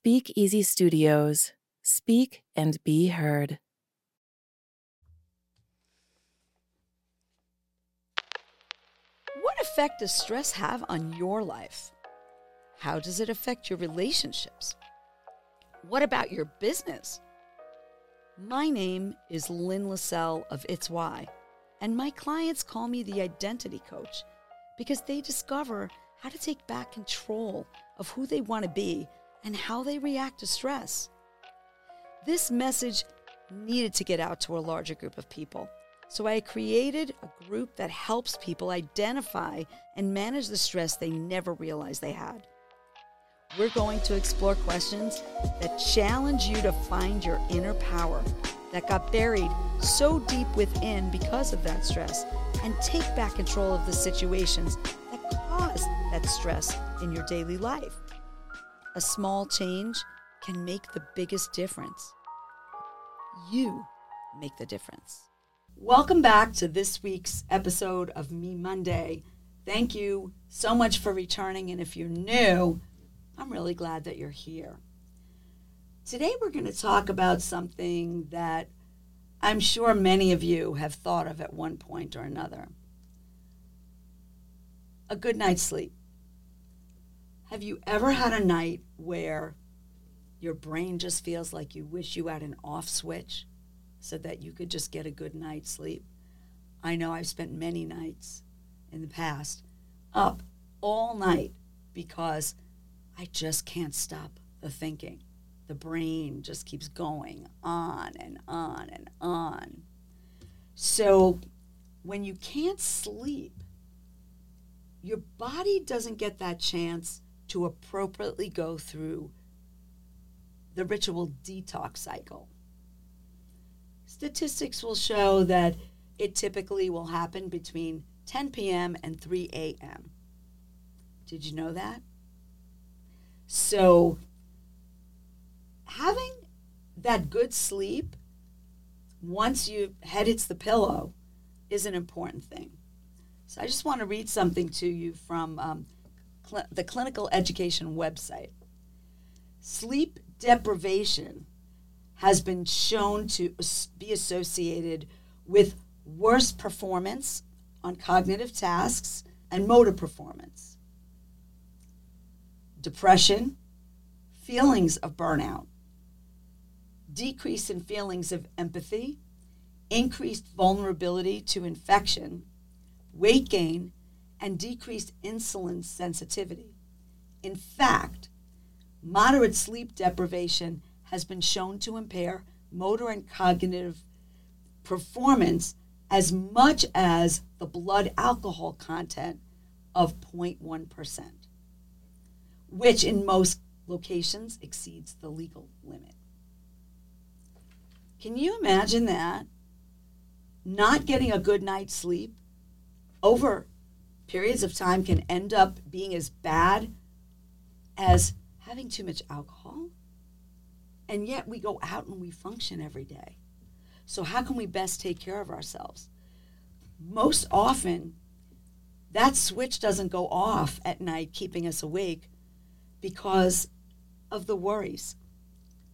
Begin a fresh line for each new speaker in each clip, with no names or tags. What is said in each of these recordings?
Speak Easy Studios. Speak and be heard.
What effect does stress have on your life? How does it affect your relationships? What about your business? My name is Lynn Lassell of Itz Why, and my clients call me the identity coach because they discover how to take back control of who they want to be and how they react to stress. This message needed to get out to a larger group of people. So I created a group that helps people identify and manage the stress they never realized they had. We're going to explore questions that challenge you to find your inner power that got buried so deep within because of that stress and take back control of the situations that caused that stress in your daily life. A small change can make the biggest difference. You make the difference. Welcome back to this week's episode of Me Monday. Thank you so much for returning. And if you're new, I'm really glad that you're here. Today, we're going to talk about something that I'm sure many of you have thought of at one point or another a good night's sleep. Have you ever had a night where your brain just feels like you wish you had an off switch so that you could just get a good night's sleep? I know I've spent many nights in the past up all night because I just can't stop the thinking. The brain just keeps going on and on and on. So when you can't sleep, your body doesn't get that chance to appropriately go through the ritual detox cycle. Statistics will show that it typically will happen between 10 p.m. and 3 a.m. Did you know that? So, having that good sleep once your head hits the pillow is an important thing. So, I just want to read something to you from um, cl- the clinical education website. Sleep deprivation has been shown to be associated with worse performance on cognitive tasks and motor performance depression, feelings of burnout, decrease in feelings of empathy, increased vulnerability to infection, weight gain, and decreased insulin sensitivity. In fact, moderate sleep deprivation has been shown to impair motor and cognitive performance as much as the blood alcohol content of 0.1% which in most locations exceeds the legal limit. Can you imagine that? Not getting a good night's sleep over periods of time can end up being as bad as having too much alcohol. And yet we go out and we function every day. So, how can we best take care of ourselves? Most often, that switch doesn't go off at night, keeping us awake because of the worries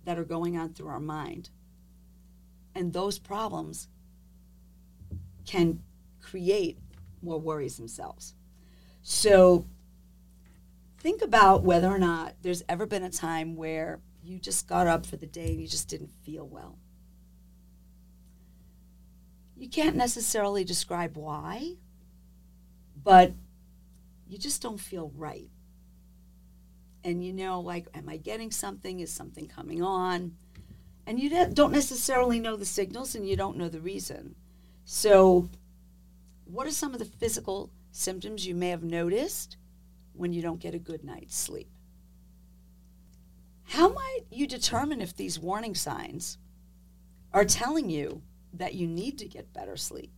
that are going on through our mind. And those problems can create more worries themselves. So think about whether or not there's ever been a time where you just got up for the day and you just didn't feel well. You can't necessarily describe why, but you just don't feel right and you know like am i getting something is something coming on and you don't necessarily know the signals and you don't know the reason so what are some of the physical symptoms you may have noticed when you don't get a good night's sleep how might you determine if these warning signs are telling you that you need to get better sleep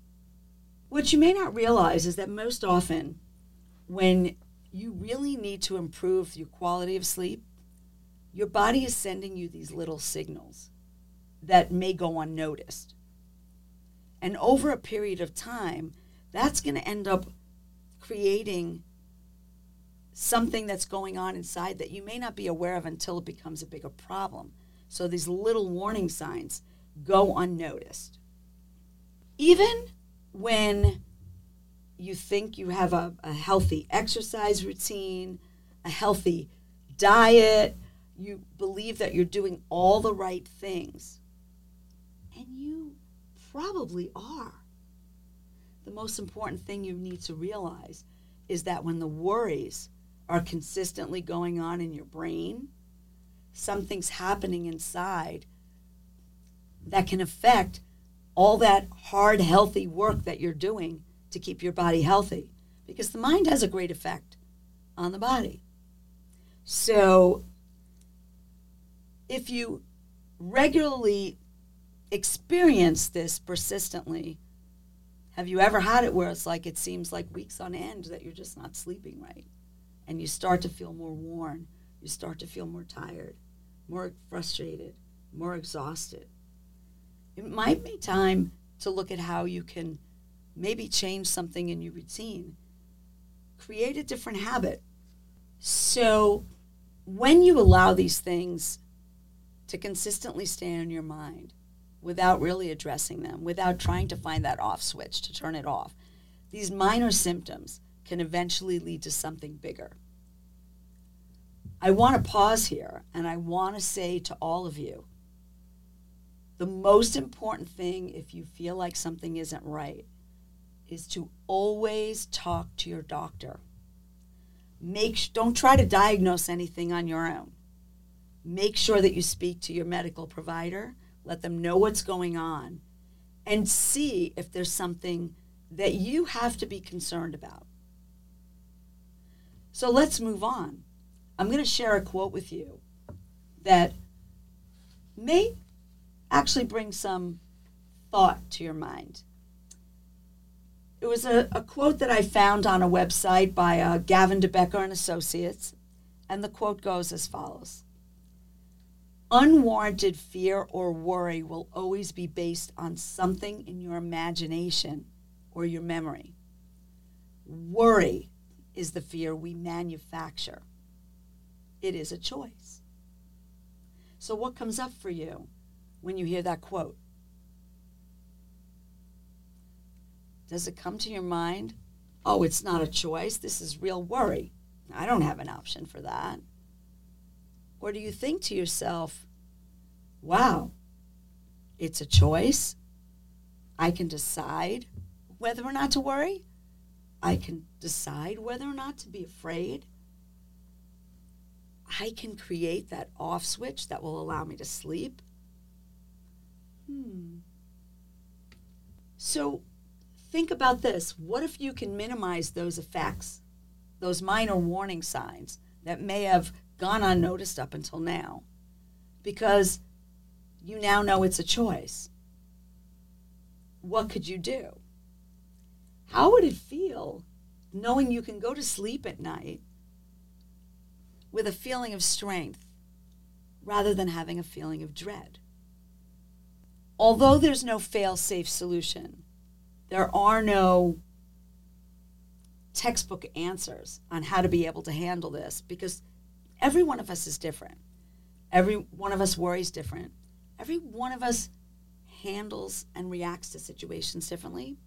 what you may not realize is that most often when you really need to improve your quality of sleep, your body is sending you these little signals that may go unnoticed. And over a period of time, that's going to end up creating something that's going on inside that you may not be aware of until it becomes a bigger problem. So these little warning signs go unnoticed. Even when you think you have a, a healthy exercise routine, a healthy diet, you believe that you're doing all the right things, and you probably are. The most important thing you need to realize is that when the worries are consistently going on in your brain, something's happening inside that can affect all that hard, healthy work that you're doing to keep your body healthy. Because the mind has a great effect on the body. So if you regularly experience this persistently, have you ever had it where it's like it seems like weeks on end that you're just not sleeping right? And you start to feel more worn, you start to feel more tired, more frustrated, more exhausted. It might be time to look at how you can maybe change something in your routine, create a different habit. So, when you allow these things to consistently stay in your mind without really addressing them, without trying to find that off switch to turn it off, these minor symptoms can eventually lead to something bigger. I want to pause here and I want to say to all of you the most important thing if you feel like something isn't right is to always talk to your doctor. Make don't try to diagnose anything on your own. Make sure that you speak to your medical provider, let them know what's going on, and see if there's something that you have to be concerned about. So let's move on. I'm going to share a quote with you that may actually bring some thought to your mind. It was a, a quote that I found on a website by uh, Gavin de Becker and Associates, and the quote goes as follows Unwarranted fear or worry will always be based on something in your imagination or your memory. Worry is the fear we manufacture. It is a choice. So, what comes up for you when you hear that quote? Does it come to your mind? Oh, it's not a choice. This is real worry. I don't have an option for that. Or do you think to yourself, wow, it's a choice? I can decide whether or not to worry. I can decide whether or not to be afraid. I can create that off switch that will allow me to sleep. Hmm. So think about this. What if you can minimize those effects, those minor warning signs that may have gone unnoticed up until now? Because you now know it's a choice. What could you do? How would it feel knowing you can go to sleep at night with a feeling of strength rather than having a feeling of dread? Although there's no fail safe solution, there are no textbook answers on how to be able to handle this because every one of us is different. Every one of us worries different. Every one of us handles and reacts to situations differently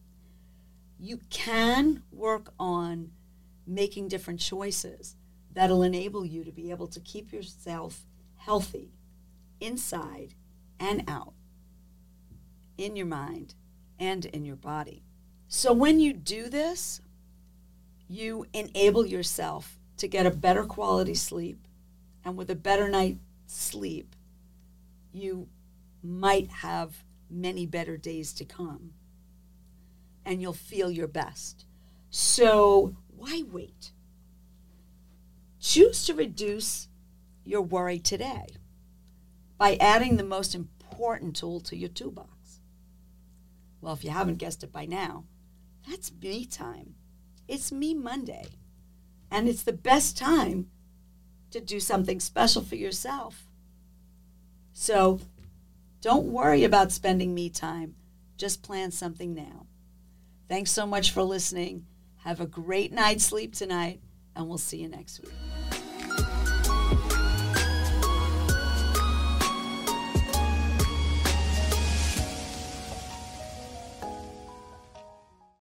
you can work on making different choices that'll enable you to be able to keep yourself healthy inside and out, in your mind and in your body. So when you do this, you enable yourself to get a better quality sleep. And with a better night's sleep, you might have many better days to come and you'll feel your best. So why wait? Choose to reduce your worry today by adding the most important tool to your toolbox. Well, if you haven't guessed it by now, that's me time. It's me Monday. And it's the best time to do something special for yourself. So don't worry about spending me time. Just plan something now. Thanks so much for listening. Have a great night's sleep tonight, and we'll see you next week.